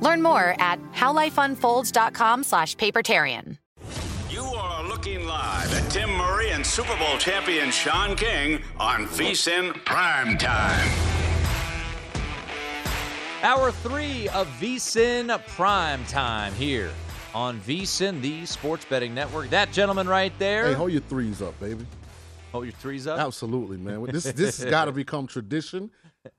Learn more at howlifeunfolds.com slash papertarian. You are looking live at Tim Murray and Super Bowl champion Shaun King on VSIN Prime Time. Hour three of VSIN Prime Time here on VSIN, the sports betting network. That gentleman right there. Hey, hold your threes up, baby. Hold your threes up. Absolutely, man. This this has got to become tradition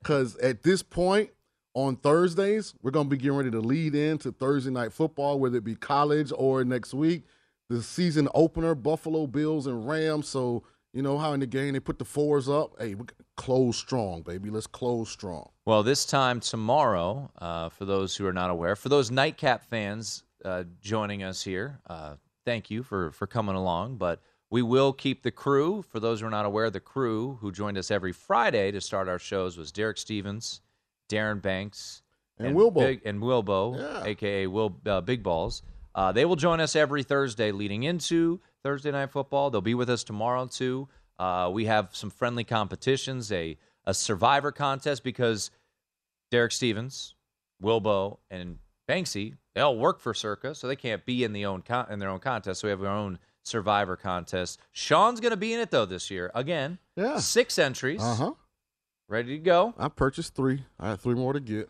because at this point on Thursdays we're gonna be getting ready to lead into Thursday night football, whether it be college or next week. The season opener, Buffalo Bills and Rams. So you know how in the game they put the fours up. Hey, we close strong, baby. Let's close strong. Well, this time tomorrow, uh, for those who are not aware, for those nightcap fans uh, joining us here, uh, thank you for for coming along. But we will keep the crew. For those who are not aware, the crew who joined us every Friday to start our shows was Derek Stevens, Darren Banks, And Wilbo. Big, and Wilbo, Yeah. aka Will uh, Big Balls. Uh, they will join us every Thursday leading into Thursday Night Football. They'll be with us tomorrow too. Uh, we have some friendly competitions, a a Survivor contest because Derek Stevens, Wilbo, and Banksy they all work for Circa, so they can't be in the own con- in their own contest. So we have our own Survivor contest. Shaun's going to be in it though this year again. Yeah. six entries. Uh huh. Ready to go. I purchased three. I have three more to get.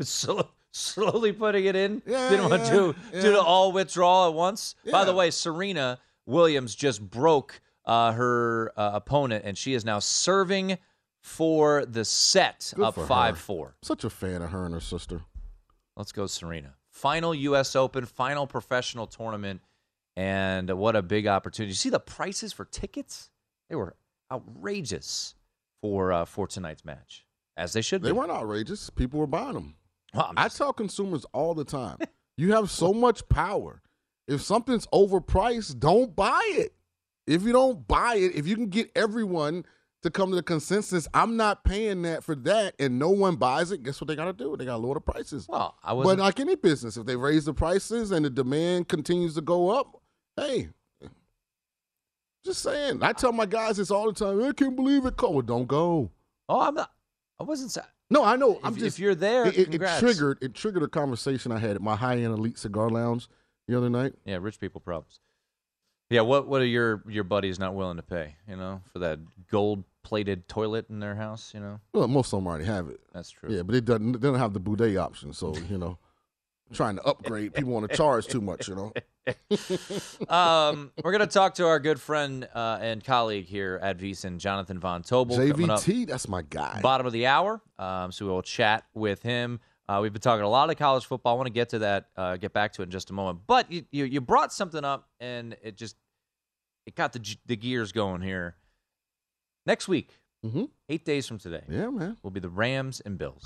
Slow, slowly putting it in. Yeah, Didn't want yeah, to do yeah. to all withdrawal at once. By the way, Serena Williams just broke uh, her uh, opponent, and she is now serving for the set Good up for her. five four. Such a fan of her and her sister. Let's go, Serena. Final U.S. Open, final professional tournament, and what a big opportunity! You see the prices for tickets? They were outrageous for uh, for tonight's match, as they should They be. weren't outrageous. People were buying them. Well, I tell consumers all the time, you have so much power. If something's overpriced, don't buy it. If you don't buy it, if you can get everyone to come to the consensus, I'm not paying that for that, and no one buys it, guess what they got to do? They got to lower the prices. well, I But like any business, if they raise the prices and the demand continues to go up, hey, just saying. I tell my guys this all the time. I can't believe it. Well, don't go. Oh, I'm not. I wasn't. sa- No, I know. I'm If, just if you're there, it, it- it triggered it triggered a conversation I had at my high end elite cigar lounge the other night. Yeah, rich people problems. Yeah, what what are your your buddies not willing to pay? You know, for that gold plated toilet in their house. You know, Well, most of them already have it. that's true. Yeah, but it doesn't. They don't have the boudet option. So you know, trying to upgrade, people want to charge too much. You know. um, we're gonna talk to our good friend uh, and colleague here at VSiN, Jonathan Von Tobel. JVT, that's my guy. bottom of the hour. Um, so we'll chat with him. Uh, we've been talking a lot of college football. I want to get to that, uh, get back to it in just a moment. But you, you, you brought something up, and it just it got the the gears going here. Next week, Mm-hmm. eight days from today, Yeah, man. will be the Rams and Bills.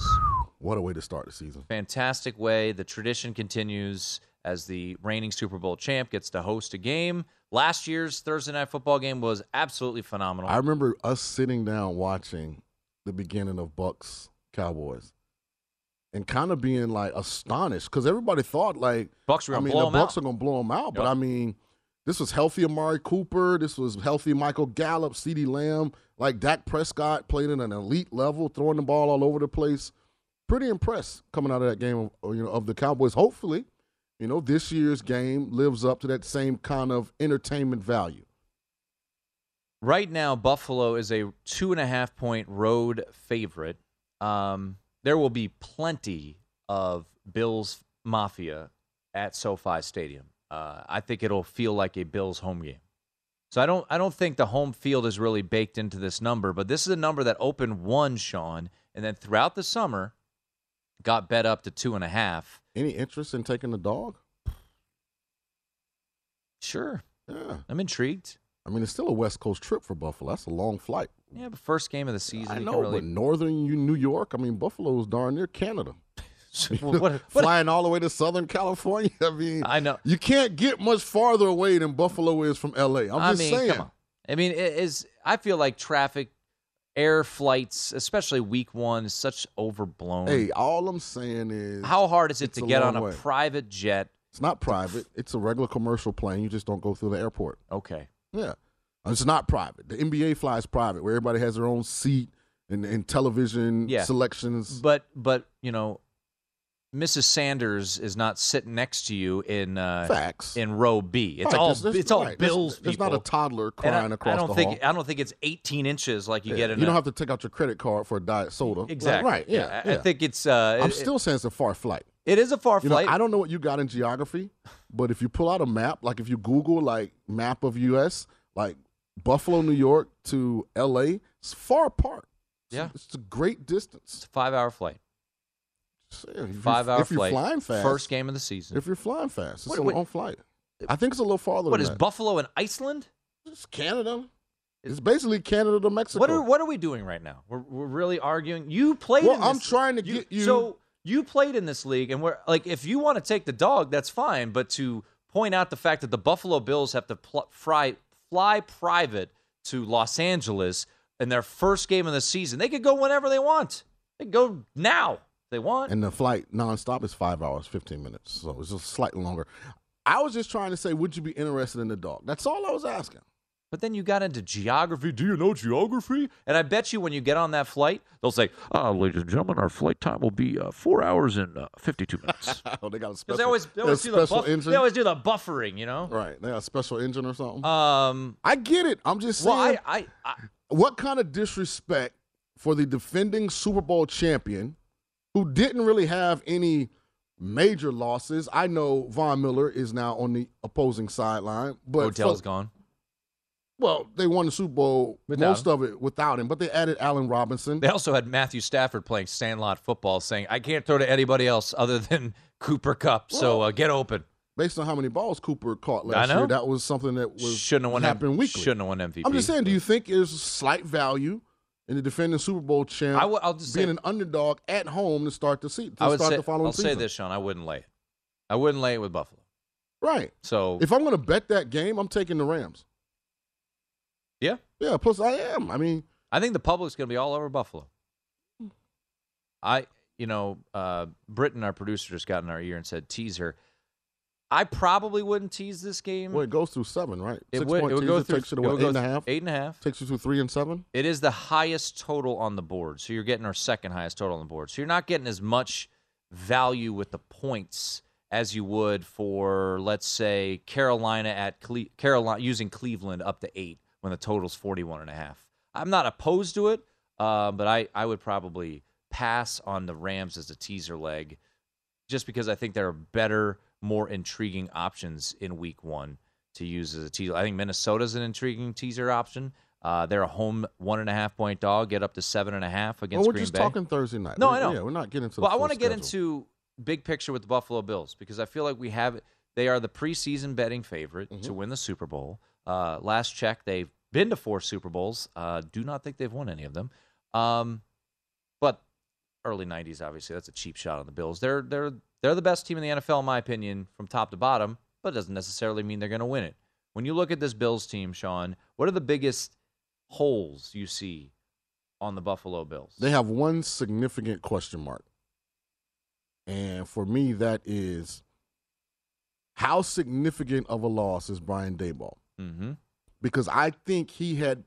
What a way to start the season. Fantastic way. The tradition continues as the reigning Super Bowl champ gets to host a game. Last year's Thursday night football game was absolutely phenomenal. I remember us sitting down watching the beginning of Bucs Cowboys and kind of being like astonished because everybody thought like Bucs were I gonna mean blow the 'em Bucs out. are gonna blow them out, but I mean this was healthy Amari Cooper, this was healthy Michael Gallup, CeeDee Lamb, like Dak Prescott played at an elite level, throwing the ball all over the place. Pretty impressed coming out of that game, of, you know, of the Cowboys. Hopefully, you know, this year's game lives up to that same kind of entertainment value. Right now, Buffalo is a two and a half point road favorite. Um, there will be plenty of Bills Mafia at SoFi Stadium. Uh, I think it'll feel like a Bills home game. So I don't I don't think the home field is really baked into this number, but this is a number that opened one, Shaun, and then throughout the summer got bet up to two and a half. Any interest in taking the dog? Sure, Yeah. I'm intrigued. I mean, it's still a West Coast trip for Buffalo. That's a long flight. Yeah, but first game of the season, I know, really but northern New York, I mean, Buffalo is darn near Canada. what, what, Flying all the way to Southern California. I mean, I know. you can't get much farther away than Buffalo is from LA. I'm I just mean, saying. I mean, it is I feel like traffic, air flights, especially week one, is such overblown. Hey, all I'm saying is How hard is it to get on a way. private jet? it's not private. It's a regular commercial plane. You just don't go through the airport. Okay. Yeah. It's not private. The NBA flies private, where everybody has their own seat and, and television Yeah. selections. But but you know, Mrs. Sanders is not sitting next to you in uh, Facts. in row B. It's Right, all there's- it's all right, Bills There's not a toddler crying I, across I don't the think hall. I don't think it's 18 inches like you Yeah, get in. you a, don't have to take out your credit card for a diet soda. Exactly. right. Yeah. I, I yeah. think it's. Uh, I'm it- still saying it's a far flight. It is a far You know, flight. I don't know what you got in geography, but if you pull out a map, like if you Google like map of U.S., like Buffalo, New York to L.A., it's far apart. It's- Yeah. it's a great distance. it's a five-hour flight. So, if Five-hour If you're flight. flying fast, First game of the season. If you're flying fast, it's What- a what- long flight. I think it's a little farther. What is that. Buffalo and Iceland? It's Canada. It's basically Canada to Mexico. What are what are we doing right now? We're, we're really arguing. You played. Well, in I'm trying to get you- So you played in this league, and we're like, if you want to take the dog, that's fine. But to point out the fact that the Buffalo Bills have to pl- fly fly private to Los Angeles in their first game of the season, they could go whenever they want. They go now they want. and the flight nonstop is five hours, fifteen minutes, so it's just slightly longer. I was just trying to say, would you be interested in the dog? That's all I was asking. But then you got into geography. Do you know geography? And I bet you when you get on that flight, they'll say, Uh, ladies and gentlemen, our flight time will be uh, four hours and uh, 52 minutes. oh, they got a special. they always they always do the buff- engine. they always do the buffering, you know. right, they got a special engine or something. Um. I get it. I'm just saying. Well, I, I, I what kind of disrespect for the defending Super Bowl champion, who didn't really have any major losses? I know Von Miller is now on the opposing sideline, but Odell's for- gone. Well, they won the Super Bowl Without most of it without him, but they added Allen Robinson. They also had Matthew Stafford playing sandlot football, saying, "I can't throw to anybody else other than Cooper Kupp, so uh, get open." Based on how many balls Cooper caught last year, that was something that was Shouldn't have won. happened M- weekly. Shouldn't have won MVP. I'm just saying, do you think there's slight value in the defending Super Bowl champ I w- I'll just being say- an underdog at home to start the season? To I would start say. the following I'll season? say this, Shaun. I wouldn't lay it. I wouldn't lay it with Buffalo. Right. So If I'm going to bet that game, I'm taking the Rams. yeah, Yeah, plus I am. I mean, I think the public's going to be all over Buffalo. I, you know, uh, Britton, our producer, just got in our ear and said teaser. I probably wouldn't tease this game. well, it goes through seven, right? it Six would, point it would go through takes you to what, eight and a half? Eight and a half. Takes you to three and seven? It is the highest total on the board. So you're getting our second highest total on the board. So you're not getting as much value with the points as you would for, let's say, Carolina at Cle- Carolina using Cleveland up to eight when the total's 41 and a half. I'm not opposed to it, uh, but I, I would probably pass on the Rams as a teaser leg just because I think there are better, more intriguing options in week one to use as a teaser. I think Minnesota's an intriguing teaser option. Uh, they're a home one and a half point dog. Get up to seven and a half against well, we're Green just Bay. talking Thursday night. No, We- I know. Yeah, we're not getting into. well, I want to get into big picture with the Buffalo Bills because I feel like we have they are the preseason betting favorite Mm-hmm. to win the Super Bowl. Uh, last check, they've been to four Super Bowls. Uh, do not think they've won any of them. Um, but early '90s, obviously, that's a cheap shot on the Bills. They're they're they're the best team in the NFL, in my opinion, from top to bottom. But it doesn't necessarily mean they're going to win it. When you look at this Bills team, Shaun, what are the biggest holes you see on the Buffalo Bills? They have one significant question mark. And for me, that is how significant of a loss is Brian Daboll? mm-hmm. Because I think he had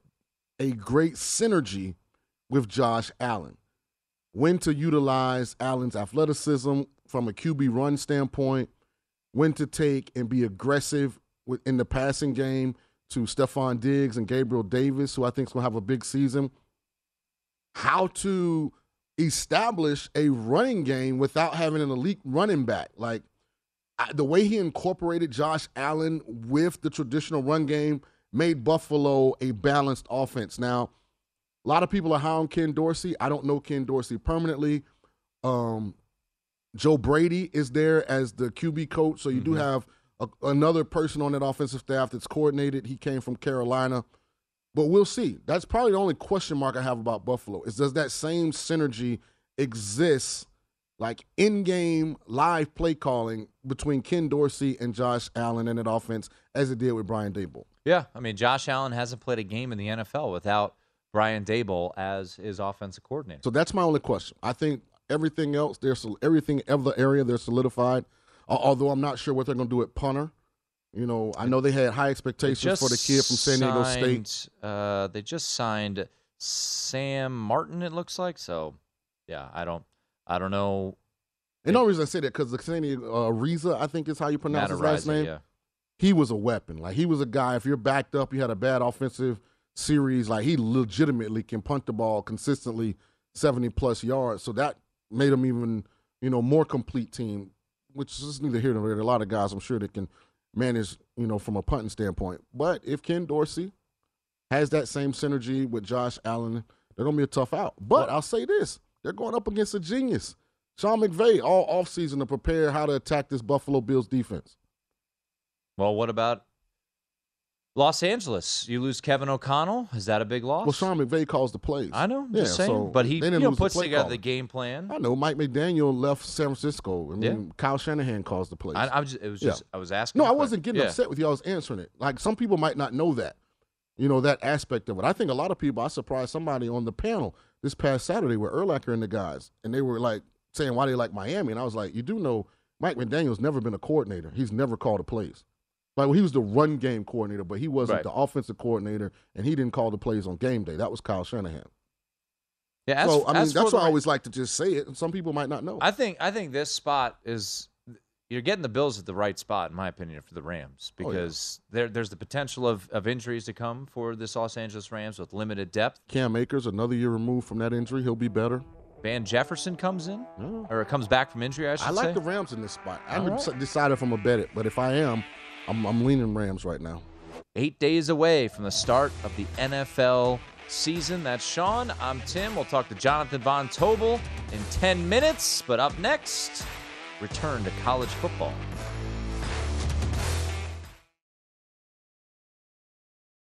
a great synergy with Josh Allen. When to utilize Allen's athleticism from a QB run standpoint, when to take and be aggressive in the passing game to Stefon Diggs and Gabriel Davis, who I think is going to have a big season how to establish a running game without having an elite running back. Like the way he incorporated Josh Allen with the traditional run game made Buffalo a balanced offense. Now, a lot of people are high on Ken Dorsey. I don't know Ken Dorsey permanently. Um, Joe Brady is there as the QB coach, so you do mm-hmm. have a, another person on that offensive staff that's coordinated. He came from Carolina. But we'll see. That's probably the only question mark I have about Buffalo is does that same synergy exist, like in-game live play calling between Ken Dorsey and Josh Allen in that offense as it did with Brian Daboll? Yeah, I mean, Josh Allen hasn't played a game in the NFL without Brian Daboll as his offensive coordinator. So that's my only question. I think everything else, there's everything other area they're solidified. Al- Although I'm not sure what they're going to do at punter. You know, I know they had high expectations for the kid from San Diego State. Uh, they just signed Sam Martin. It looks like so. Yeah, I don't, I don't know. And the only reason I say that because the San Diego uh, Riza, I think is how you pronounce his last name. Yeah. he was a weapon. Like he was a guy. If you're backed up, you had a bad offensive series. Like he legitimately can punt the ball consistently, seventy plus yards. So that made them even you know more complete team. Which is neither here nor there. There are a lot of guys I'm sure that can manage you know from a punting standpoint. But if Ken Dorsey has that same synergy with Josh Allen, they're gonna be a tough out. But I'll say this: they're going up against a genius. Sean McVay all offseason to prepare how to attack this Buffalo Bills defense. Well, what about Los Angeles? You lose Kevin O'Connell. Is that a big loss? Well, Sean McVay calls the plays. I know. Yeah, just saying. so but he you know, lose the puts together the game plan. I know Mike McDaniel left San Francisco. I mean, Yeah. Kyle Shanahan calls the plays. I, I was. Just, it was Yeah. just. I was asking. no, I wasn't getting yeah. upset with you. I was answering it. Like some people might not know that, you know, that aspect of it. I think a lot of people. I surprised somebody on the panel this past Saturday with Urlacher and the guys, and they were like saying why they like Miami, and I was like, you do know Mike McDaniel's never been a coordinator. He's never called the plays. Like well, he was the run game coordinator, but he wasn't Right. the offensive coordinator, and he didn't call the plays on game day. That was Kyle Shanahan. Yeah. As, so I mean, that's the why I always like to just say it. and Some people might not know. I think I think this spot is you're getting the Bills at the right spot, in my opinion, for the Rams Oh, yeah. because there there's the potential of, of injuries to come for this Los Angeles Rams with limited depth. Cam Akers, another year removed from that injury, he'll be better. Van Jefferson comes in Yeah. or comes back from injury. I should I like say. the Rams in this spot. I haven't right. decided if I'm gonna bet it, but if I am, I'm, I'm leaning Rams right now. Eight days away from the start of the NFL season. That's Shaun. I'm Tim. We'll talk to Jonathan Von Tobel in 10 minutes. But up next, return to college football.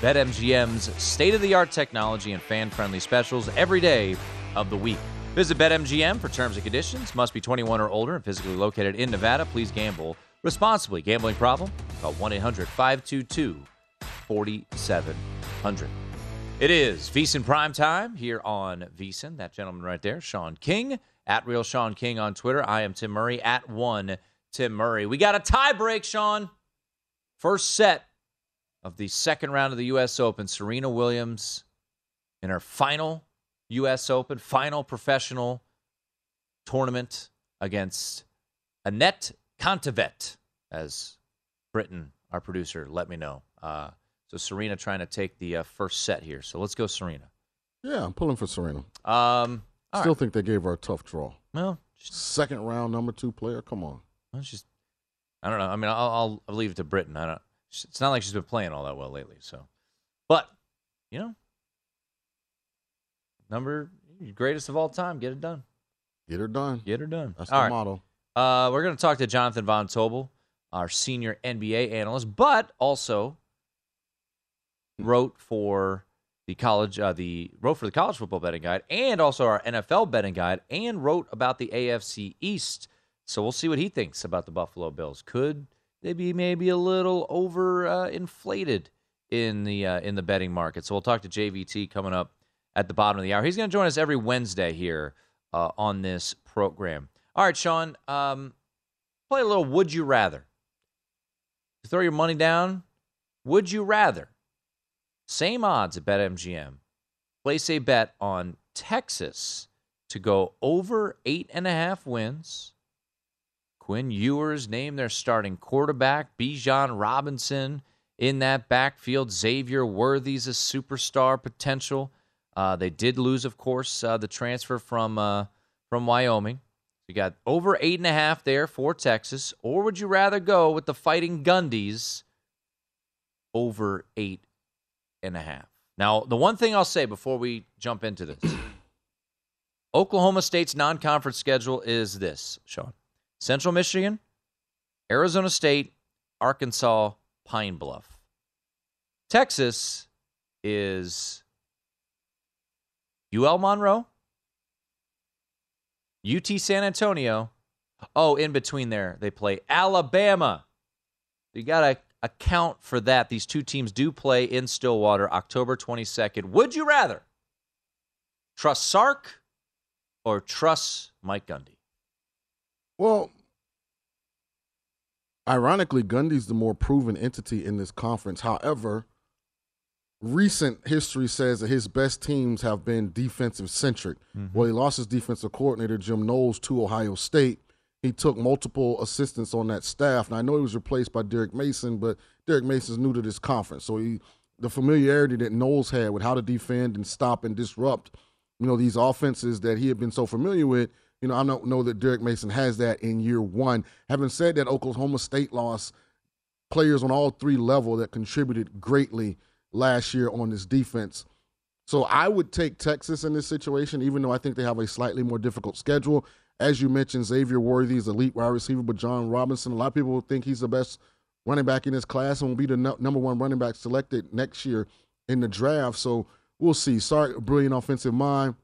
BetMGM's state of the art technology and fan friendly specials every day of the week. Visit BetMGM for terms and conditions. Must be 21 or older and physically located in Nevada. Please gamble responsibly. Gambling problem? Call 1 800 522 4700. It is VSIN Prime Time here on VSIN. That gentleman right there, Shaun King, at Real Shaun King on Twitter. I am Tim Murray, at one Tim Murray. We got a tie break, Shaun. First set of the second round of the U.S. Open. Serena Williams in her final U.S. Open, final professional tournament against Anett Kontaveit, as Britton, our producer, let me know. Uh, so Serena trying to take the uh, first set here. So let's go, Serena. Yeah, I'm pulling for Serena. Um, Still right. think they gave her a tough draw. Well, Second round, number two player. Come on. Well, she's. I don't know. I mean, I'll, I'll, I'll leave it to Britton. I don't. It's not like she's been playing all that well lately. So, but you know, number greatest of all time. Get it done. Get her done. Get her done. That's All the right. motto. Uh, we're going to talk to Jonathan Von Tobel, our senior NBA analyst, but also wrote for the college, uh, the wrote for the college football betting guide, and also our NFL betting guide, and wrote about the AFC East. So we'll see what he thinks about the Buffalo Bills. Could they be maybe a little over uh, inflated in the uh, in the betting market? So we'll talk to JVT coming up at the bottom of the hour. He's going to join us every Wednesday here uh, on this program. All right, Shaun. Um, play a little. Would you rather? Throw your money down. Would you rather? Same odds at BetMGM. Place a bet on Texas to go over eight and a half wins. Quinn Ewers named their starting quarterback. Bijan Robinson in that backfield. Xavier Worthy's a superstar potential. Uh, they did lose, of course, uh, the transfer from uh, from Wyoming. You got over eight and a half there for Texas, or would you rather go with the Fighting Gundies over eight and a half? Now, the one thing I'll say before we jump into this Oklahoma State's non conference schedule is this, Shaun Central Michigan, Arizona State, Arkansas, Pine Bluff. Texas is UL Monroe, UT San Antonio. Oh, in between there, they play Alabama. You got to account for that. These two teams do play in Stillwater October 22nd. Would you rather trust Sark or trust Mike Gundy? Well, ironically, Gundy's the more proven entity in this conference. However, recent history says that his best teams have been defensive centric. Mm-hmm. Well, he lost his defensive coordinator, Jim Knowles, to Ohio State. He took multiple assistants on that staff. And I know he was replaced by Derek Mason, but Derek Mason's new to this conference. So he the familiarity that Knowles had with how to defend and stop and disrupt, you know, these offenses that he had been so familiar with. You know, I don't know that Derek Mason has that in year one. Having said that, Oklahoma State lost players on all three level that contributed greatly last year on this defense. So I would take Texas in this situation, even though I think they have a slightly more difficult schedule. As you mentioned, Xavier Worthy is elite wide receiver, but John Robinson, a lot of people think he's the best running back in his class and will be the no- number one running back selected next year in the draft. So we'll see. Sorry, brilliant offensive mind.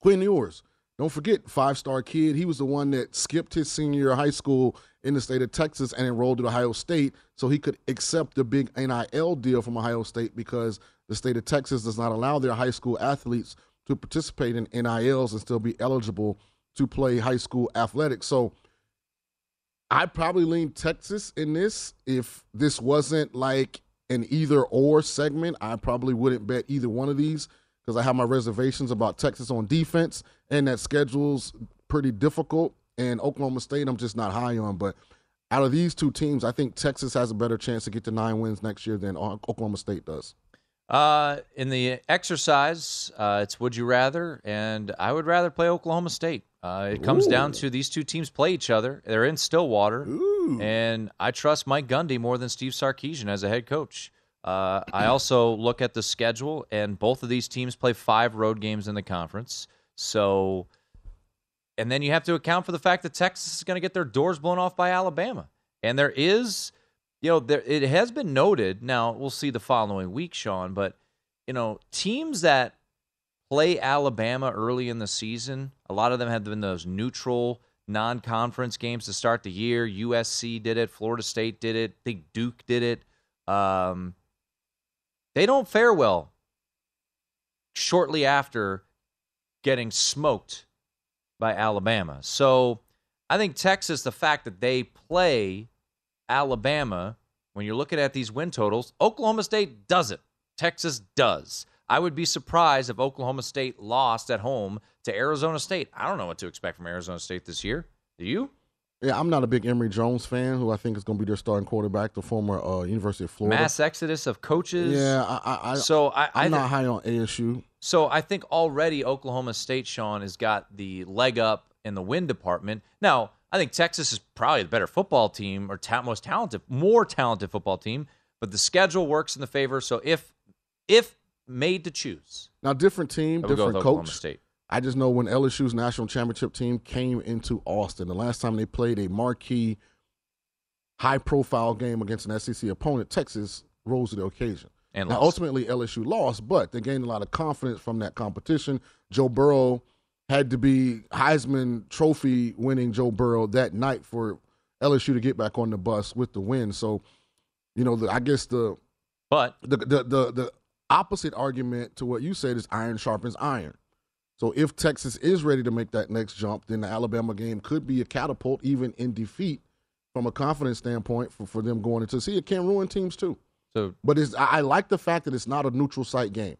Quinn Ewers, don't forget, five star kid. He was the one that skipped his senior year of high school in the state of Texas and enrolled at Ohio State so he could accept the big NIL deal from Ohio State because the state of Texas does not allow their high school athletes to participate in NILs and still be eligible to play high school athletics. So I'd probably lean Texas in this. If this wasn't like an either or segment, I probably wouldn't bet either one of these because I have my reservations about Texas on defense and that schedule's pretty difficult. And Oklahoma State, I'm just not high on. But out of these two teams, I think Texas has a better chance to get to nine wins next year than Oklahoma State does. Uh, in the exercise, uh, it's would you rather, and I would rather play Oklahoma State. Uh, it comes Ooh. down to these two teams play each other. They're in Stillwater, and I trust Mike Gundy more than Steve Sarkisian as a head coach. Uh, I also look at the schedule, and both of these teams play five road games in the conference. So, and then you have to account for the fact that Texas is going to get their doors blown off by Alabama, and there is you know, there it has been noted. Now we'll see the following week, Shaun, but you know, teams that play Alabama early in the season, a lot of them have been those neutral non-conference games to start the year. USC did it, Florida State did it, I think Duke did it. Um, they don't fare well shortly after getting smoked by Alabama. So I think Texas, the fact that they play Alabama, when you're looking at these win totals, Oklahoma State doesn't. Texas does. I would be surprised if Oklahoma State lost at home to Arizona State. I don't know what to expect from Arizona State this year. Do you? Yeah, I'm not a big Emory Jones fan, who I think is going to be their starting quarterback, the former uh, University of Florida. Mass exodus of coaches. Yeah, I, I, so I, I'm I not high on ASU. So I think already Oklahoma State, Shaun, has got the leg up in the win department. Now, I think Texas is probably the better football team or ta- most talented, more talented football team, but the schedule works in the favor. So if if made to choose, Now, different team, I would go different coach. State. I just know when LSU's national championship team came into Austin, the last time they played a marquee, high profile game against an SEC opponent, Texas rose to the occasion. And now, ultimately, LSU lost, but they gained a lot of confidence from that competition. Joe Burrow had to be Heisman Trophy winning Joe Burrow that night for LSU to get back on the bus with the win. So, you know, the, I guess the but the, the the the opposite argument to what you said is iron sharpens iron. So if Texas is ready to make that next jump, then the Alabama game could be a catapult, even in defeat, from a confidence standpoint for, for them going into see it can ruin teams too. So, but it's I, I like the fact that it's not a neutral site game.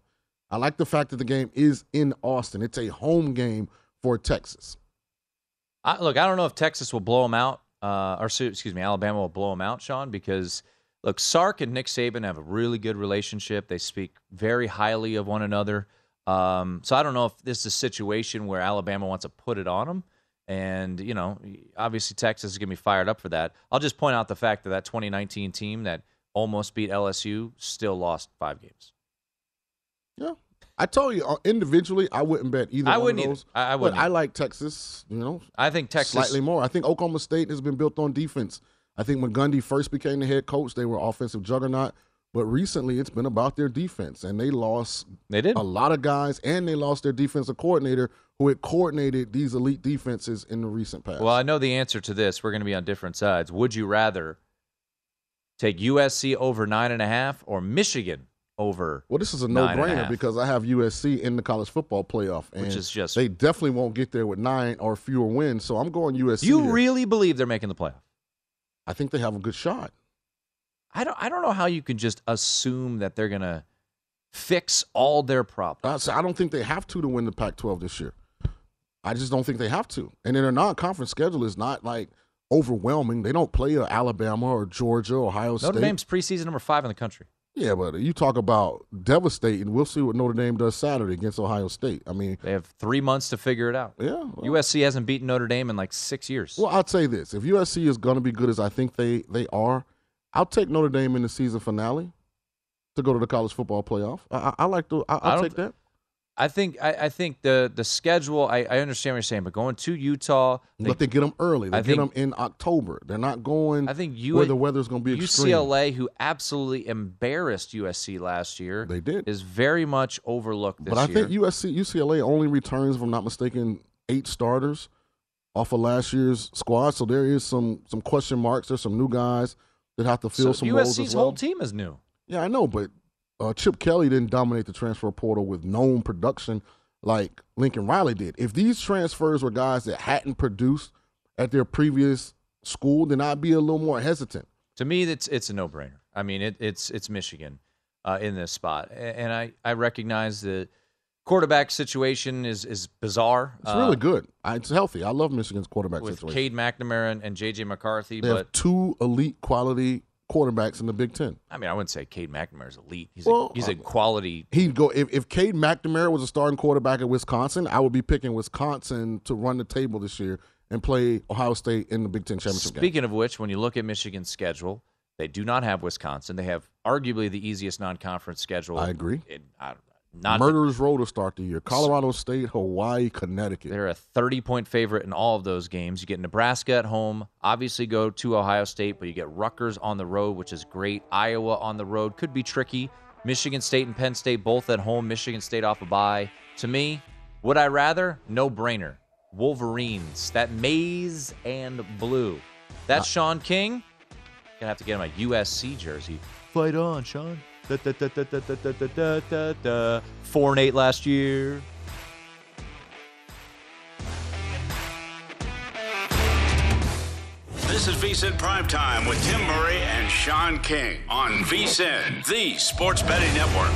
I like the fact that the game is in Austin. It's a home game for Texas. I, look, I don't know if Texas will blow them out, uh, or excuse me, Alabama will blow them out, Shaun, because look, Sark and Nick Saban have a really good relationship. They speak very highly of one another. Um, so I don't know if this is a situation where Alabama wants to put it on them. And, you know, obviously Texas is going to be fired up for that. I'll just point out the fact that that 2019 team that almost beat LSU still lost five games. Yeah. I told you uh, individually, I wouldn't bet either I wouldn't of either. I- I wouldn't I like Texas. You know, I think Texas slightly more. I think Oklahoma State has been built on defense. I think when Gundy first became the head coach, they were offensive juggernaut. But recently, it's been about their defense, and they lost. They did a lot of guys, and they lost their defensive coordinator, who had coordinated these elite defenses in the recent past. Well, I know the answer to this. We're going to be on different sides. Would you rather take USC over nine and a half or Michigan over. Well, this is a no-brainer because I have USC in the college football playoff, and Which is just- they definitely won't get there with nine or fewer wins. So I'm going USC. You here. really believe they're making the playoff? I think they have a good shot. I don't. I don't know how you can just assume that they're gonna fix all their problems. Uh, I don't think they have to to win the Pac-12 this year. I just don't think they have to. And then their non-conference schedule is not like overwhelming. They don't play Alabama or Georgia, Ohio State. Notre Dame's preseason number five in the country. Yeah, but you talk about devastating. We'll see what Notre Dame does Saturday against Ohio State. I mean, They have three months to figure it out. Yeah, USC hasn't beaten Notre Dame in like six years. well, I'll say this: if USC is going to be good as I think they they are, I'll take Notre Dame in the season finale to go to the college football playoff. I, I, I like to. I, I I'll don't- take that. I think. I, I think the the schedule. I, I understand what you're saying, but going to Utah, But they get them early. They I get think- them in October. They're not going. I think you where the weather's going to be extreme. UCLA, who absolutely embarrassed USC last year, They did. is very much overlooked this year. But I year. think USC UCLA only returns, if I'm not mistaken, eight starters off of last year's squad. So there is some some question marks. There's some new guys that have to fill so some roles USC's as well. whole team is new. Yeah, I know, but uh, Chip Kelly didn't dominate the transfer portal with known production like Lincoln Riley did. If these transfers were guys that hadn't produced at their previous school, then I'd be a little more hesitant. To me, it's it's a no brainer. I mean, it, it's it's Michigan uh, in this spot, and I I recognize the quarterback situation is is bizarre. It's uh, really good. It's healthy. I love Michigan's quarterback with situation. Cade McNamara and, and JJ McCarthy, they but have two elite quality quarterbacks in the Big Ten. I mean, I wouldn't say Cade McNamara is elite. He's Well, a, he's a quality. He'd go if, if Cade McNamara was a starting quarterback at Wisconsin, I would be picking Wisconsin to run the table this year and play Ohio State in the Big Ten championship game. Speaking of which, when you look at Michigan's schedule, they do not have Wisconsin. They have arguably the easiest non-conference schedule. I agree. In, I, not Murderers Row to start the year. Colorado State, Hawaii, Connecticut. They're a 30 point favorite in all of those games. You get Nebraska at home, obviously go to Ohio State, but you get Rutgers on the road, which is great. Iowa on the road could be tricky. Michigan State and Penn State both at home. Michigan State off a bye. To me, would I rather? No brainer. Wolverines, that maize and blue. That's Shaun King. Gonna have to get him a USC jersey. Fight on, Shaun. Da, da, da, da, da, da, da, da, da, da, da. Four and eight last year. This is VSIN Primetime with Tim Murray and Shaun King on VSIN, the sports betting network.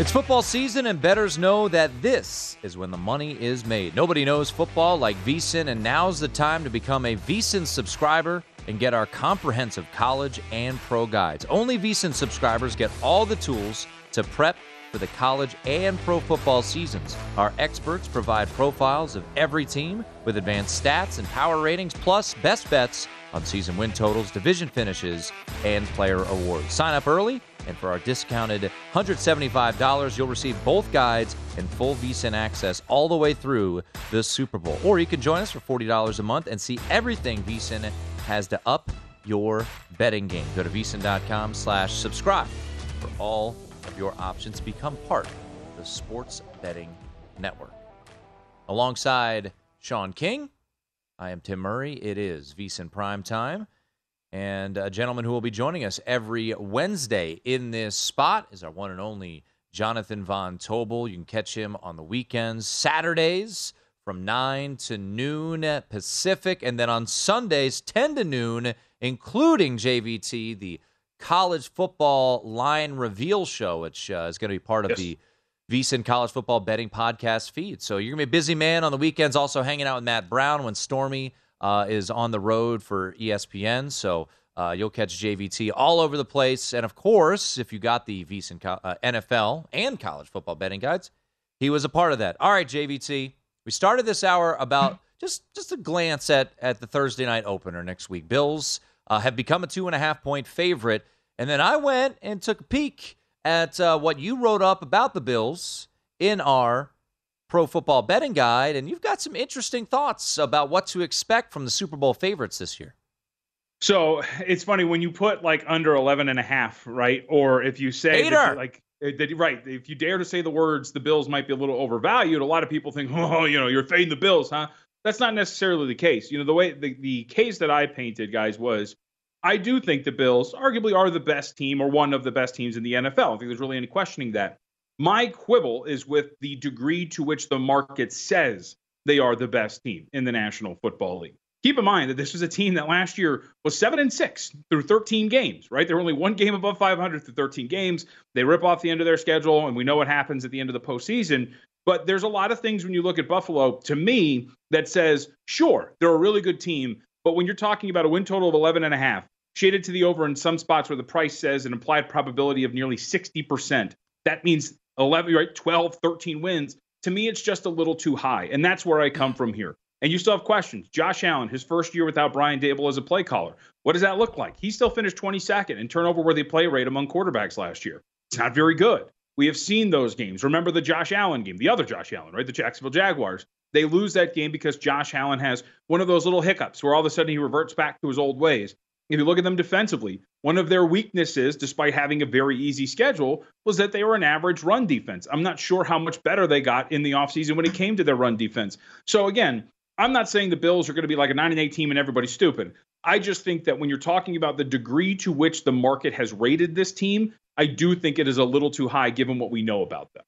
It's football season, and bettors know that this is when the money is made. Nobody knows football like VSIN, and now's the time to become a VSIN subscriber and get our comprehensive college and pro guides. Only VSIN subscribers get all the tools to prep for the college and pro football seasons. Our experts provide profiles of every team with advanced stats and power ratings, plus best bets on season win totals, division finishes, and player awards. Sign up early, and for our discounted $175, you'll receive both guides and full VSIN access all the way through the Super Bowl. Or you can join us for $40 a month and see everything VSIN has to up your betting game. Go to VSIN.com slash subscribe for all of your options. Become part of the Sports Betting Network. Alongside Shaun King, I am Tim Murray. It is VSIN Prime Time. And a gentleman who will be joining us every Wednesday in this spot is our one and only Jonathan Von Tobel. You can catch him on the weekends, Saturdays from 9 to noon Pacific, and then on Sundays, 10 to noon, including JVT, the college football line reveal show, which uh, is going to be part of Yes. the VSIN College Football Betting Podcast feed. So you're going to be a busy man on the weekends, also hanging out with Matt Brown when Stormy uh, is on the road for ESPN. So uh, you'll catch JVT all over the place. And of course, if you got the VSIN uh, NFL and college football betting guides, he was a part of that. All right, JVT. We started this hour about just just a glance at at the Thursday night opener next week. Bills uh, have become a two and a half point favorite, and then I went and took a peek at uh, what you wrote up about the Bills in our pro football betting guide, and you've got some interesting thoughts about what to expect from the Super Bowl favorites this year. So it's funny when you put like under 11 and a half, right? Or if you say Hater. you- like Uh, that, right, if you dare to say the words, the Bills might be a little overvalued. A lot of people think, oh, you know, you're fading the Bills, huh? That's not necessarily the case. You know, the way the, the case that I painted, guys, was I do think the Bills arguably are the best team or one of the best teams in the NFL. I think there's really any questioning that. My quibble is with the degree to which the market says they are the best team in the National Football League. Keep in mind that this was a team that last year was seven and six through 13 games, right? They were only one game above 500 through 13 games. They rip off the end of their schedule, and we know what happens at the end of the postseason. But there's a lot of things when you look at Buffalo, to me, that says, sure, they're a really good team. But when you're talking about a win total of 11 and a half, shaded to the over in some spots where the price says an implied probability of nearly 60%, that means 11, right? 12, 13 wins. To me, it's just a little too high. And that's where I come from here. And you still have questions. Josh Allen, his first year without Brian Daboll as a play caller. What does that look like? He still finished 22nd in turnover worthy play rate among quarterbacks last year. It's not very good. We have seen those games. Remember the Josh Allen game, the other Josh Allen, right? The Jacksonville Jaguars. They lose that game because Josh Allen has one of those little hiccups where all of a sudden he reverts back to his old ways. If you look at them defensively, one of their weaknesses, despite having a very easy schedule, was that they were an average run defense. I'm not sure how much better they got in the offseason when it came to their run defense. So, again, I'm not saying the Bills are going to be like a 9 and 8 team and everybody's stupid. I just think that when you're talking about the degree to which the market has rated this team, I do think it is a little too high given what we know about them.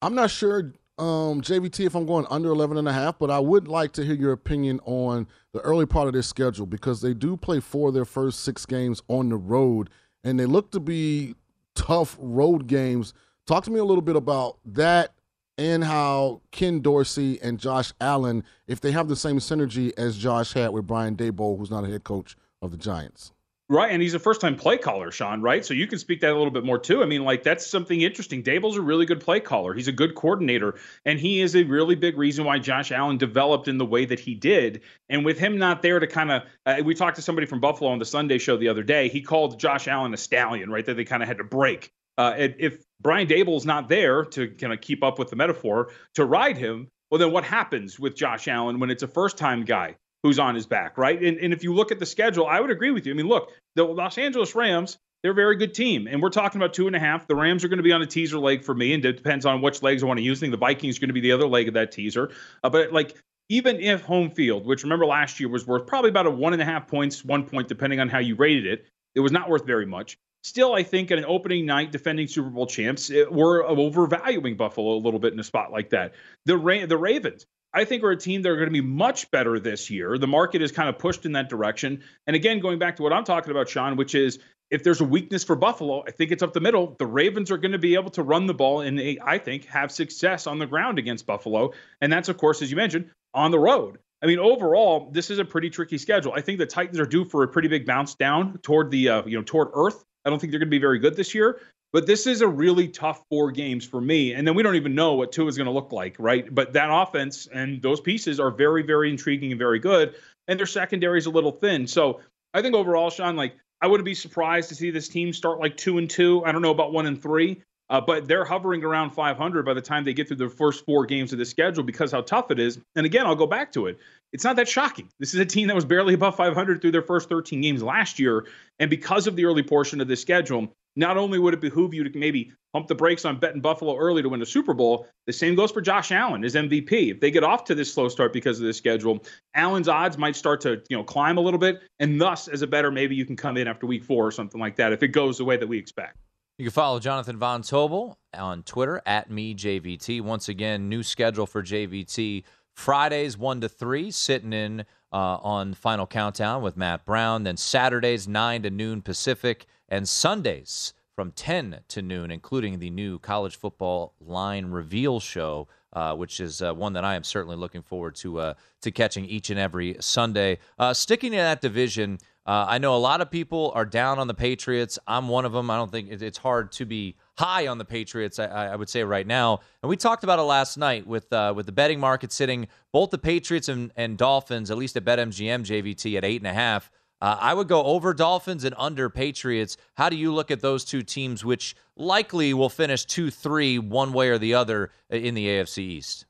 I'm not sure, um, JVT, if I'm going under 11 and a half, but I would like to hear your opinion on the early part of their schedule because they do play four of their first six games on the road, and they look to be tough road games. Talk to me a little bit about that and how Ken Dorsey and Josh Allen, if they have the same synergy as Josh had with Brian Daboll, who's not a head coach of the Giants. Right, and he's a first-time play caller, Sean. Right, so you can speak that a little bit more too. I mean, like that's something interesting. Daboll's a really good play caller. He's a good coordinator, and he is a really big reason why Josh Allen developed in the way that he did. And with him not there to kind of, uh, we talked to somebody from Buffalo on the Sunday show the other day. He called Josh Allen a stallion, right? That they kind of had to break. Uh, if Brian Daboll's not there to kind of keep up with the metaphor to ride him, well, then what happens with Josh Allen when it's a first time guy who's on his back, right? And, and if you look at the schedule, I would agree with you. I mean, look, the Los Angeles Rams, they're a very good team. And we're talking about two and a half. The Rams are going to be on a teaser leg for me, and it depends on which legs I want to use. I think the Vikings are going to be the other leg of that teaser. Uh, but like, even if home field, which remember last year was worth probably about a one and a half points, one point, depending on how you rated it, it was not worth very much still, I think at an opening night, defending Super Bowl champs, it, we're uh, overvaluing Buffalo a little bit in a spot like that. The Ra- the Ravens, I think, are a team that are going to be much better this year. The market is kind of pushed in that direction. And again, going back to what I'm talking about, Sean, which is if there's a weakness for Buffalo, I think it's up the middle. The Ravens are going to be able to run the ball and eh, I think have success on the ground against Buffalo. And that's, of course, as you mentioned, on the road. I mean, overall, this is a pretty tricky schedule. I think the Titans are due for a pretty big bounce down toward the uh, you know toward earth. I don't think they're going to be very good this year. But this is a really tough four games for me. And then we don't even know what Tua is going to look like, right? But that offense and those pieces are very, very intriguing and very good. And their secondary is a little thin. So I think overall, Sean, like I wouldn't be surprised to see this team start like two and two. I don't know about one and three, uh, but they're hovering around 500 by the time they get through the first four games of the schedule because how tough it is. And again, I'll go back to it. It's not that shocking. This is a team that was barely above 500 through their first 13 games last year. And because of the early portion of the schedule, not only would it behoove you to maybe pump the brakes on betting Buffalo early to win a Super Bowl, the same goes for Josh Allen as MVP. If they get off to this slow start because of the schedule, Allen's odds might start to you know climb a little bit, and thus, as a better, maybe you can come in after Week Four or something like that if it goes the way that we expect. You can follow Jonathan Von Tobel on Twitter at mejvt. Once again, new schedule for JVT Fridays one to three, sitting in uh, on Final Countdown with Matt Brown. Then Saturdays nine to noon Pacific and Sundays from 10 to noon, including the new college football line reveal show, uh, which is uh, one that I am certainly looking forward to uh, to catching each and every Sunday. Uh, sticking to that division, uh, I know a lot of people are down on the Patriots. I'm one of them. I don't think it's hard to be high on the Patriots. I, I would say right now, and we talked about it last night with uh, with the betting market sitting both the Patriots and, and Dolphins, at least at BetMGM JVT at eight and a half. Uh, I would go over Dolphins and under Patriots. How do you look at those two teams, which likely will finish 2 3 one way or the other in the AFC East?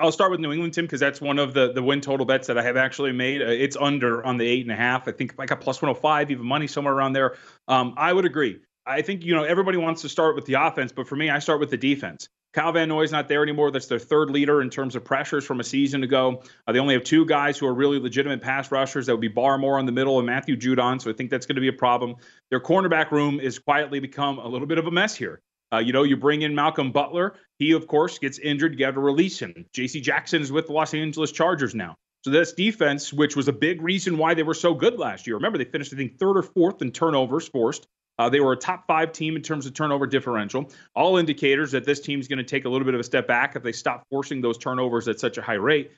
I'll start with New England, Tim, because that's one of the, the win total bets that I have actually made. Uh, it's under on the eight and a half. I think I got plus 105, even money somewhere around there. Um, I would agree. I think, you know, everybody wants to start with the offense, but for me, I start with the defense Kyle Van Noy's not there anymore. That's their third leader in terms of pressures from a season ago. Uh, they only have two guys who are really legitimate pass rushers. That would be Barmore on the middle and Matthew Judon. So I think that's going to be a problem. Their cornerback room is quietly become a little bit of a mess here. Uh, you know, you bring in Malcolm Butler. He, of course, gets injured. You have to release him. J.C. Jackson is with the Los Angeles Chargers now. So this defense, which was a big reason why they were so good last year. Remember, they finished, I think, third or fourth in turnovers forced. Uh, they were a top five team in terms of turnover differential. All indicators that this team's going to take a little bit of a step back if they stop forcing those turnovers at such a high rate.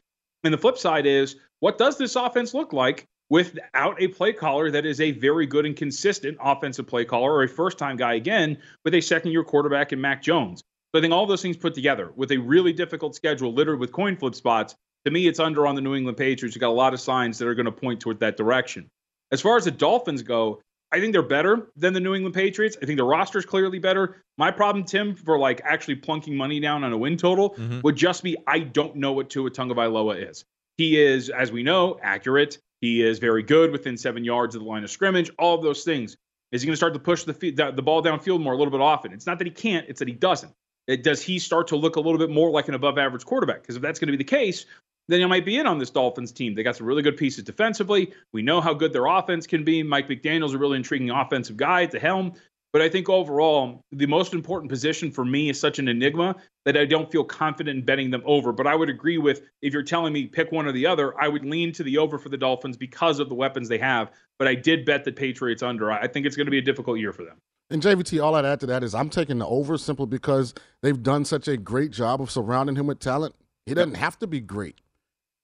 And the flip side is, what does this offense look like without a play caller that is a very good and consistent offensive play caller or a first time guy again with a second year quarterback in Mac Jones? So I think all those things put together with a really difficult schedule littered with coin flip spots, to me, it's under on the New England Patriots. You got a lot of signs that are going to point toward that direction. As far as the Dolphins go, I think they're better than the New England Patriots. I think the roster is clearly better. My problem, Tim, for like actually plunking money down on a win total Mm-hmm. would just be I don't know what Tua Tagovailoa is. He is, as we know, accurate. He is very good within seven yards of the line of scrimmage. All of those things. Is he going to start to push the, the the ball downfield more a little bit often? It's not that he can't; it's that he doesn't. It, does he start to look a little bit more like an above-average quarterback? Because if that's going to be the case, then you might be in on this Dolphins team. They got some really good pieces defensively. We know how good their offense can be. Mike McDaniel's a really intriguing offensive guy at the helm. But I think overall, the most important position for me is such an enigma that I don't feel confident in betting them over. But I would agree with if you're telling me pick one or the other, I would lean to the over for the Dolphins because of the weapons they have. But I did bet the Patriots under. I think it's going to be a difficult year for them. And JVT, all I'd add to that is I'm taking the over simply because they've done such a great job of surrounding him with talent. He doesn't have to be great.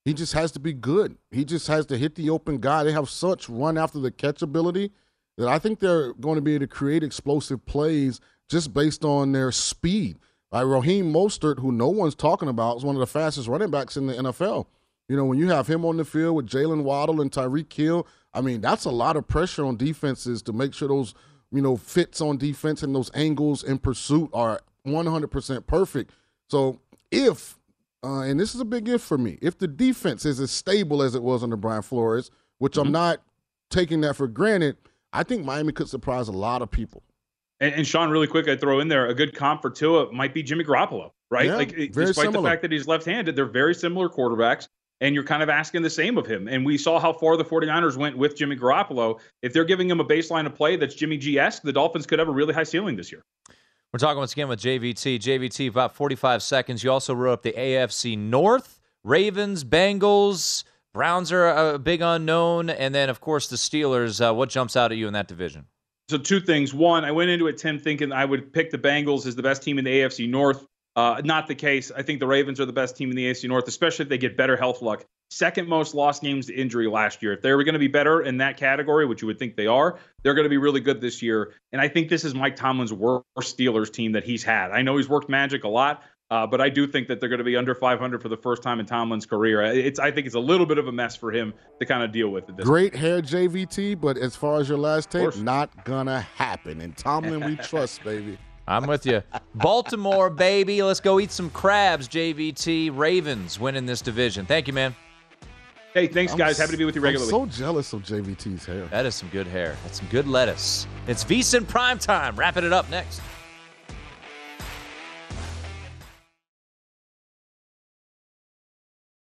He just has to be good. He just has to hit the open guy. They have such run after the catch ability that I think they're going to be able to create explosive plays just based on their speed. Like Raheem Mostert, who no one's talking about, is one of the fastest running backs in the NFL. You know, when you have him on the field with Jaylen Waddle and Tyreek Hill, I mean, that's a lot of pressure on defenses to make sure those, you know, fits on defense and those angles in pursuit are 100% perfect. So if, uh, and this is a big if for me, if the defense is as stable as it was under Brian Flores, which I'm not taking that for granted, I think Miami could surprise a lot of people. And, and Sean, really quick, I throw in there a good comp for Tua might be Jimmy Garoppolo, right? Yeah, like very despite similar. the fact that he's left-handed, they're very similar quarterbacks. And you're kind of asking the same of him. And we saw how far the 49ers went with Jimmy Garoppolo. If they're giving him a baseline of play that's Jimmy G esque, the Dolphins could have a really high ceiling this year. We're talking once again with JVT. JVT, about 45 seconds. You also wrote up the AFC North, Ravens, Bengals, Browns are a big unknown, and then, of course, the Steelers. Uh, what jumps out at you in that division? So two things. One, I went into it, Tim, thinking I would pick the Bengals as the best team in the AFC North. Uh, not the case. I think the Ravens are the best team in the AFC North, especially if they get better health luck. Second most lost games to injury last year. If they were going to be better in that category, which you would think they are, they're going to be really good this year. And I think this is Mike Tomlin's worst Steelers team that he's had. I know he's worked magic a lot, uh, but I do think that they're going to be under 500 for the first time in Tomlin's career. It's I think it's a little bit of a mess for him to kind of deal with at this Great hair, JVT, but as far as your last tape, not gonna happen. And Tomlin, we trust, baby. I'm with you. Baltimore, baby. Let's go eat some crabs, JVT. Ravens winning this division. Thank you, man. Hey, thanks, I'm guys. s- Happy to be with you regularly. I'm so jealous of JVT's hair. That is some good hair. That's some good lettuce. It's VSIN prime time. Wrapping it up next.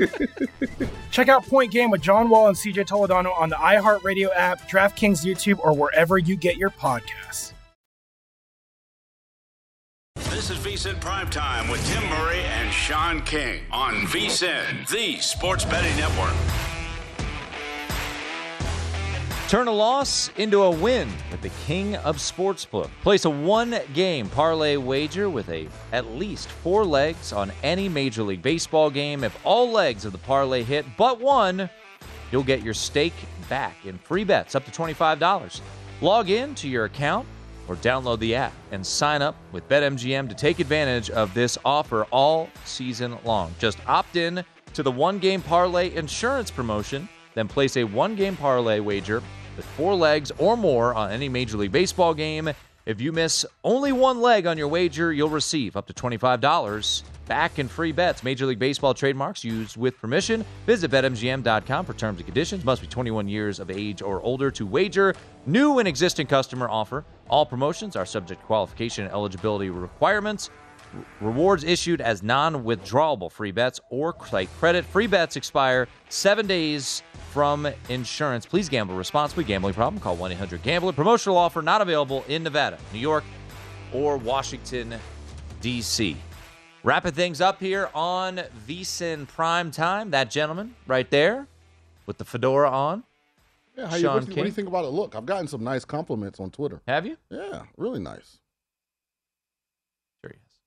Check out Point Game with John Wall and CJ Toledano on the iHeartRadio app, DraftKings YouTube, or wherever you get your podcasts. This is VSIN Primetime with Tim Murray and Sean King on VSIN, the sports betting network. Turn a loss into a win with the king of sportsbook. Place a one-game parlay wager with a at least four legs on any Major League Baseball game. If all legs of the parlay hit but one, you'll get your stake back in free bets up to $25. Log in to your account or download the app and sign up with BetMGM to take advantage of this offer all season long. Just opt in to the one game parlay insurance promotion, then place a one game parlay wager with four legs or more on any Major League Baseball game. If you miss only one leg on your wager, you'll receive up to $25 back in free bets. Major League Baseball trademarks used with permission. Visit BetMGM.com for terms and conditions. Must be 21 years of age or older to wager. New and existing customer offer. All promotions are subject to qualification and eligibility requirements. Rewards issued as non withdrawable free bets or site credit. Free bets expire seven days from insurance. Please gamble responsibly. Gambling problem? Call 1 800 Gambler. Promotional offer not available in Nevada, New York, or Washington, D.C. Wrapping things up here on VSIN Prime Time. That gentleman right there with the fedora on. Yeah, how you, what, do you- what do you think about it? Look, I've gotten some nice compliments on Twitter. Have you? Yeah, really nice. Sure he has.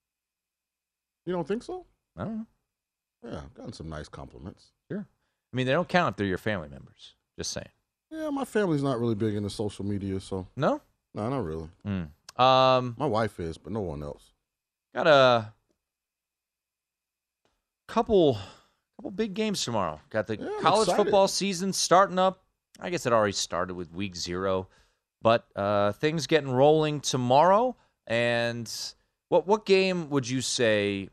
You don't think so? I don't know. Yeah, I've gotten some nice compliments. Sure. I mean, they don't count if they're your family members. Just saying. Yeah, my family's not really big into social media, so No? no, not really. Mm. Um, My wife is, but no one else. got a couple couple big games tomorrow. Got the Yeah, college excited. football season starting up. I guess it already started with week zero, but uh, things getting rolling tomorrow. And what what game would you say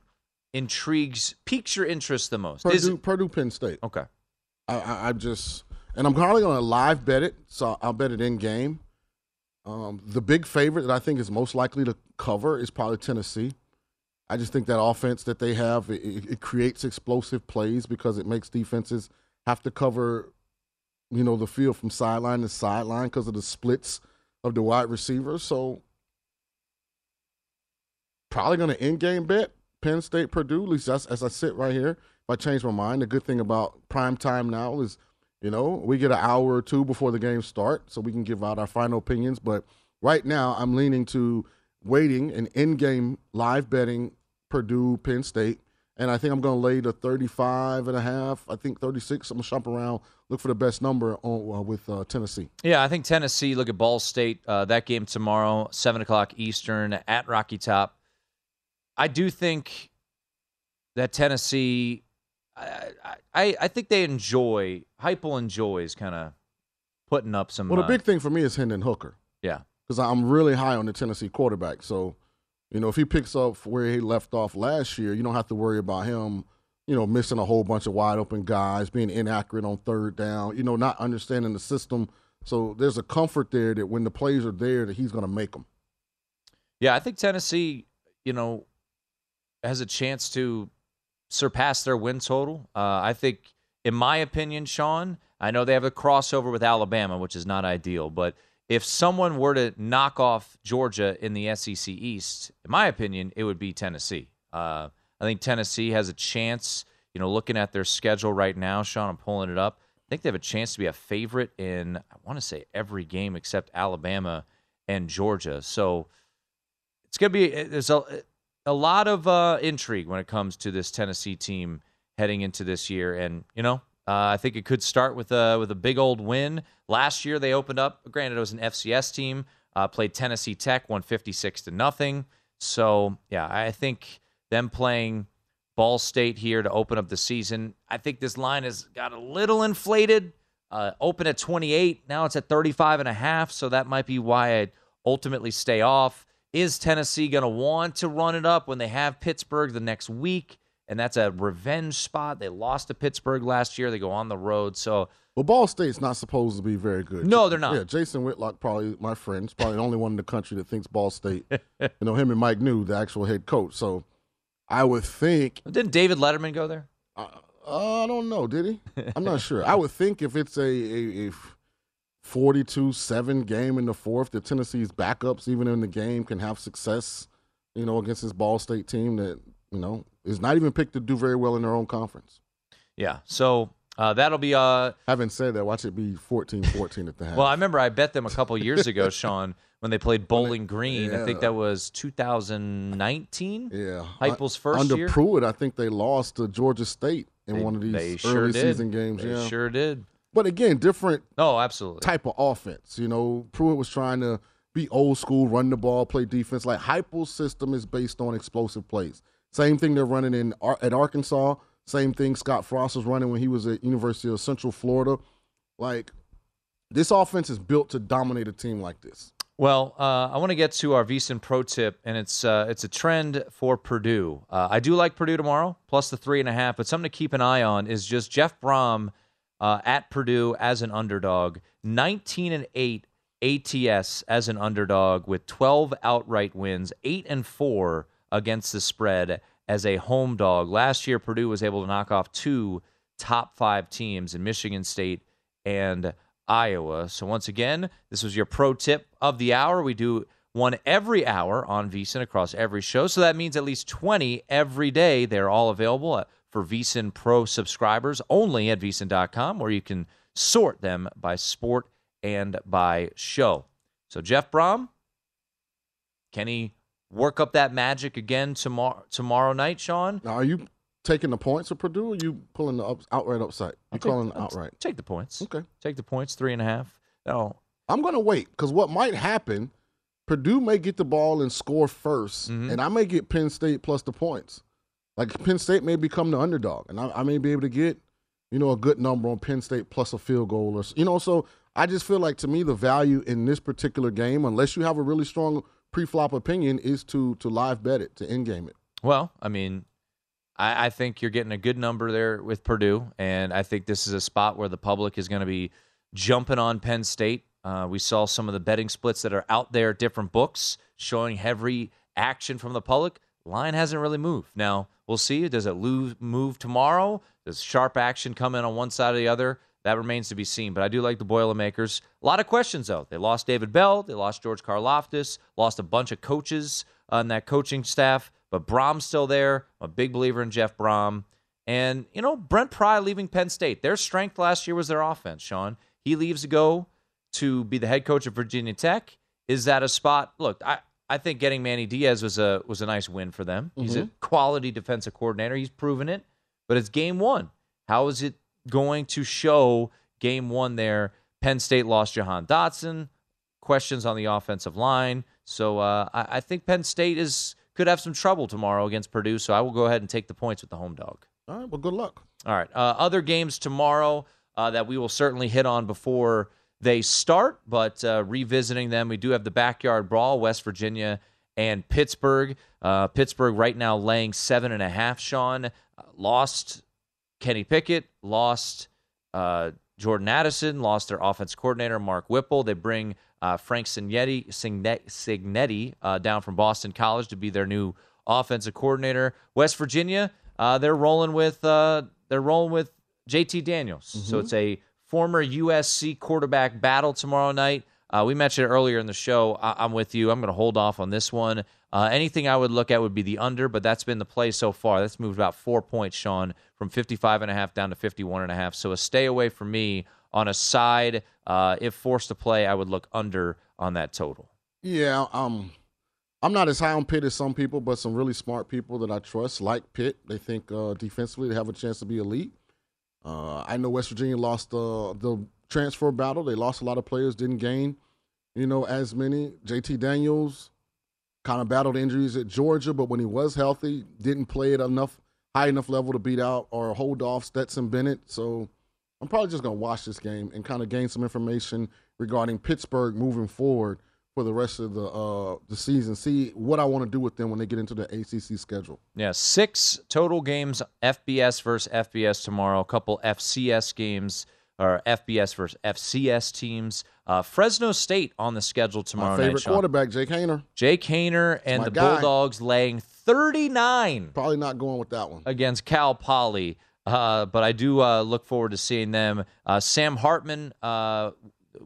intrigues piques your interest the most? Is Purdue, it- Purdue, Penn State. okay. I, I, I just, and I'm probably going to live bet it, so I'll bet it in game. Um, the big favorite that I think is most likely to cover is probably Tennessee. I just think that offense that they have it, it creates explosive plays because it makes defenses have to cover, you know, the field from sideline to sideline because of the splits of the wide receivers. So probably going to end game bet Penn State Purdue. At least that's, as I sit right here. If I change my mind, the good thing about prime time now is, you know, we get an hour or two before the game start, so we can give out our final opinions. But right now, I'm leaning to waiting and in-game live betting Purdue Penn State. And I think I'm going to lay the 35 and a half. I think 36. I'm going to shop around, look for the best number on, uh, with uh, Tennessee. Yeah, I think Tennessee. Look at Ball State. Uh, that game tomorrow, seven o'clock Eastern at Rocky Top. I do think that Tennessee. I I, I think they enjoy. Heupel enjoys kind of putting up some. Well, the uh, big thing for me is Hendon Hooker. Yeah. because I'm really high on the Tennessee quarterback. So, you know, if he picks up where he left off last year, you don't have to worry about him, you know, missing a whole bunch of wide open guys, being inaccurate on third down, you know, not understanding the system. So there's a comfort there that when the plays are there, that he's going to make them. Yeah, I think Tennessee. You know, has a chance to surpass their win total. Uh, I think, in my opinion, Sean, I know they have a crossover with Alabama, which is not ideal, but if someone were to knock off Georgia in the SEC East, in my opinion, it would be Tennessee. Uh, I think Tennessee has a chance. You know, looking at their schedule right now, Sean, I'm pulling it up. I think they have a chance to be a favorite in, I want to say, every game except Alabama and Georgia. So it's going to be, there's a, a lot of uh, intrigue when it comes to this Tennessee team heading into this year. And, you know, uh, I think it could start with a with a big old win. Last year they opened up. Granted, it was an FCS team. Uh, played Tennessee Tech, won fifty six to nothing. So yeah, I think them playing Ball State here to open up the season. I think this line has got a little inflated. Uh, open at 28. Now it's at 35 and a half. So that might be why I'd ultimately stay off. Is Tennessee going to want to run it up when they have Pittsburgh the next week? and that's a revenge spot. They lost to Pittsburgh last year. They go on the road. So, well, Ball State's not supposed to be very good. No, they're not. Yeah, Jason Whitlock, probably my friend, is probably the only one in the country that thinks Ball State. you know, him and Mike Neu, the actual head coach. So, I would think. Didn't David Letterman go there? Uh, I don't know. Did he? I'm not sure. I would think if it's a, a, a 42-7 game in the fourth, that Tennessee's backups, even in the game, can have success. You know, against this Ball State team that you know is not even picked to do very well in their own conference. Yeah. So uh, that'll be. Uh, Having said that, watch it be 14-14 at the half. well, I remember I bet them a couple years ago, Sean, when they played Bowling Green. Yeah. I think that was 2019. Yeah, Heupel's first under year. Pruitt, I think they lost to Georgia State in They- one of these early sure season games. They yeah, sure did. But again, different. Oh, absolutely. Type of offense. You know, Pruitt was trying to be old school, run the ball, play defense. Like Heupel's system is based on explosive plays. Same thing they're running in at Arkansas. Same thing Scott Frost was running when he was at University of Central Florida. Like this offense is built to dominate a team like this. Well, uh, I want to get to our VSiN pro tip, and it's uh, it's a trend for Purdue. Uh, I do like Purdue tomorrow, plus the three and a half. But something to keep an eye on is just Jeff Brohm uh, at Purdue as an underdog, nineteen and eight ATS as an underdog with twelve outright wins, eight and four against the spread as a home dog. Last year, Purdue was able to knock off two top five teams in Michigan State and Iowa. So once again, this was your pro tip of the hour. We do one every hour on VSiN across every show. So that means at least 20 every day. They're all available uh, for VSiN Pro subscribers only at VSiN.com, where you can sort them by sport and by show. So Jeff Brohm, can he work up that magic again tomorrow tomorrow night, Sean? Now, are you taking the points of Purdue or are you pulling the up, outright upside? You calling I'll outright? Take the points. Okay. Take the points, three and a half. No. I'm going to wait because what might happen, Purdue may get the ball and score 1st Mm-hmm. and I may get Penn State plus the points. Like Penn State may become the underdog, and I, I may be able to get, you know, a good number on Penn State plus a field goal, or you know. So I just feel like to me the value in this particular game, unless you have a really strong pre-flop opinion, is to to live bet it, to end game it. Well, I mean, I, I think you're getting a good number there with Purdue, and I think this is a spot where the public is going to be jumping on Penn State. Uh, we saw some of the betting splits that are out there, different books showing heavy action from the public. Line hasn't really moved. Now we'll see. Does it lose, move tomorrow? Does sharp action come in on one side or the other? That remains to be seen. But I do like the Boilermakers. A lot of questions though. They lost David Bell. They lost George Karlaftis. Lost a bunch of coaches on that coaching staff. But Brohm's still there. I'm a big believer in Jeff Brohm. And you know Brent Pry leaving Penn State. Their strength last year was their offense. Sean he leaves to go to be the head coach of Virginia Tech. Is that a spot? Look, I, I think getting Manny Diaz was a was a nice win for them. He's a Mhm. quality defensive coordinator. He's proven it. But it's game one. How is it going to show game one there? Penn State lost Jahan Dotson. Questions on the offensive line. So uh, I, I think Penn State is could have some trouble tomorrow against Purdue. So I will go ahead and take the points with the home dog. All right. Well, good luck. All right. Uh, other games tomorrow uh, that we will certainly hit on before they start, but uh, revisiting them, we do have the backyard brawl, West Virginia and Pittsburgh. Uh, Pittsburgh right now laying seven and a half. Sean uh, lost Kenny Pickett, lost uh, Jordan Addison, lost their offense coordinator Mark Whipple. They bring uh, Frank Cignetti, Cignetti uh, down from Boston College to be their new offensive coordinator. West Virginia, uh, they're rolling with uh, they're rolling with JT Daniels. So Mhm. it's a former USC quarterback battle tomorrow night. Uh, we mentioned it earlier in the show. I- I'm with you. I'm going to hold off on this one. Uh, anything I would look at would be the under, but that's been the play so far. That's moved about four points, Sean, from 55 and a half down to 51 and a half. So a stay away from me on a side. Uh, if forced to play, I would look under on that total. Yeah, um, I'm not as high on Pitt as some people, but some really smart people that I trust, like Pitt, they think uh, defensively they have a chance to be elite. Uh, I know West Virginia lost the transfer battle. They lost a lot of players, didn't gain, you know, as many. JT Daniels kind of battled injuries at Georgia, but when he was healthy, didn't play at enough high enough level to beat out or hold off Stetson Bennett. So I'm probably just to watch this game and kind of gain some information regarding Pittsburgh moving forward for the rest of the uh, the season. See what I want to do with them when they get into the ACC schedule. Yeah, six total games FBS versus FBS tomorrow. A couple FCS games or FBS versus FCS teams. Uh, Fresno State on the schedule tomorrow My night. favorite Sean. quarterback, Jake Haener. Jake Haener and the guy. Bulldogs laying 39 Probably not going with that one. against Cal Poly. Uh, but I do uh, look forward to seeing them. Uh, Sam Hartman, uh,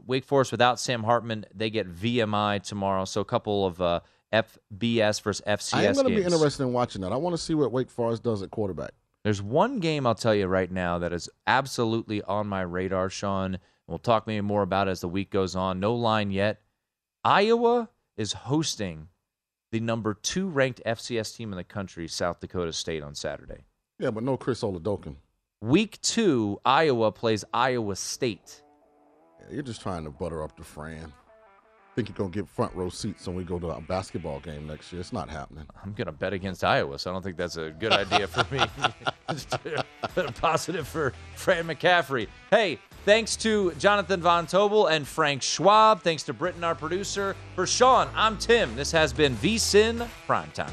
Wake Forest without Sam Hartman, they get VMI tomorrow. So a couple of uh, FBS versus FCS I am going to be interested in watching that. I want to see what Wake Forest does at quarterback. There's one game I'll tell you right now that is absolutely on my radar, Sean. We'll talk maybe more about it as the week goes on. No line yet. Iowa is hosting the number two ranked FCS team in the country, South Dakota State, on Saturday. Yeah, but no Chris Oladokun. Week two, Iowa plays Iowa State. You're just trying to butter up the Fran. Think you're going to get front row seats when we go to a basketball game next year. It's not happening. I'm going to bet against Iowa, so I don't think that's a good idea for me. Positive for Fran McCaffery. Hey, thanks to Jonathan Von Tobel and Frank Schwab. Thanks to Britton, our producer. For Sean, I'm Tim. This has been VSIN Primetime.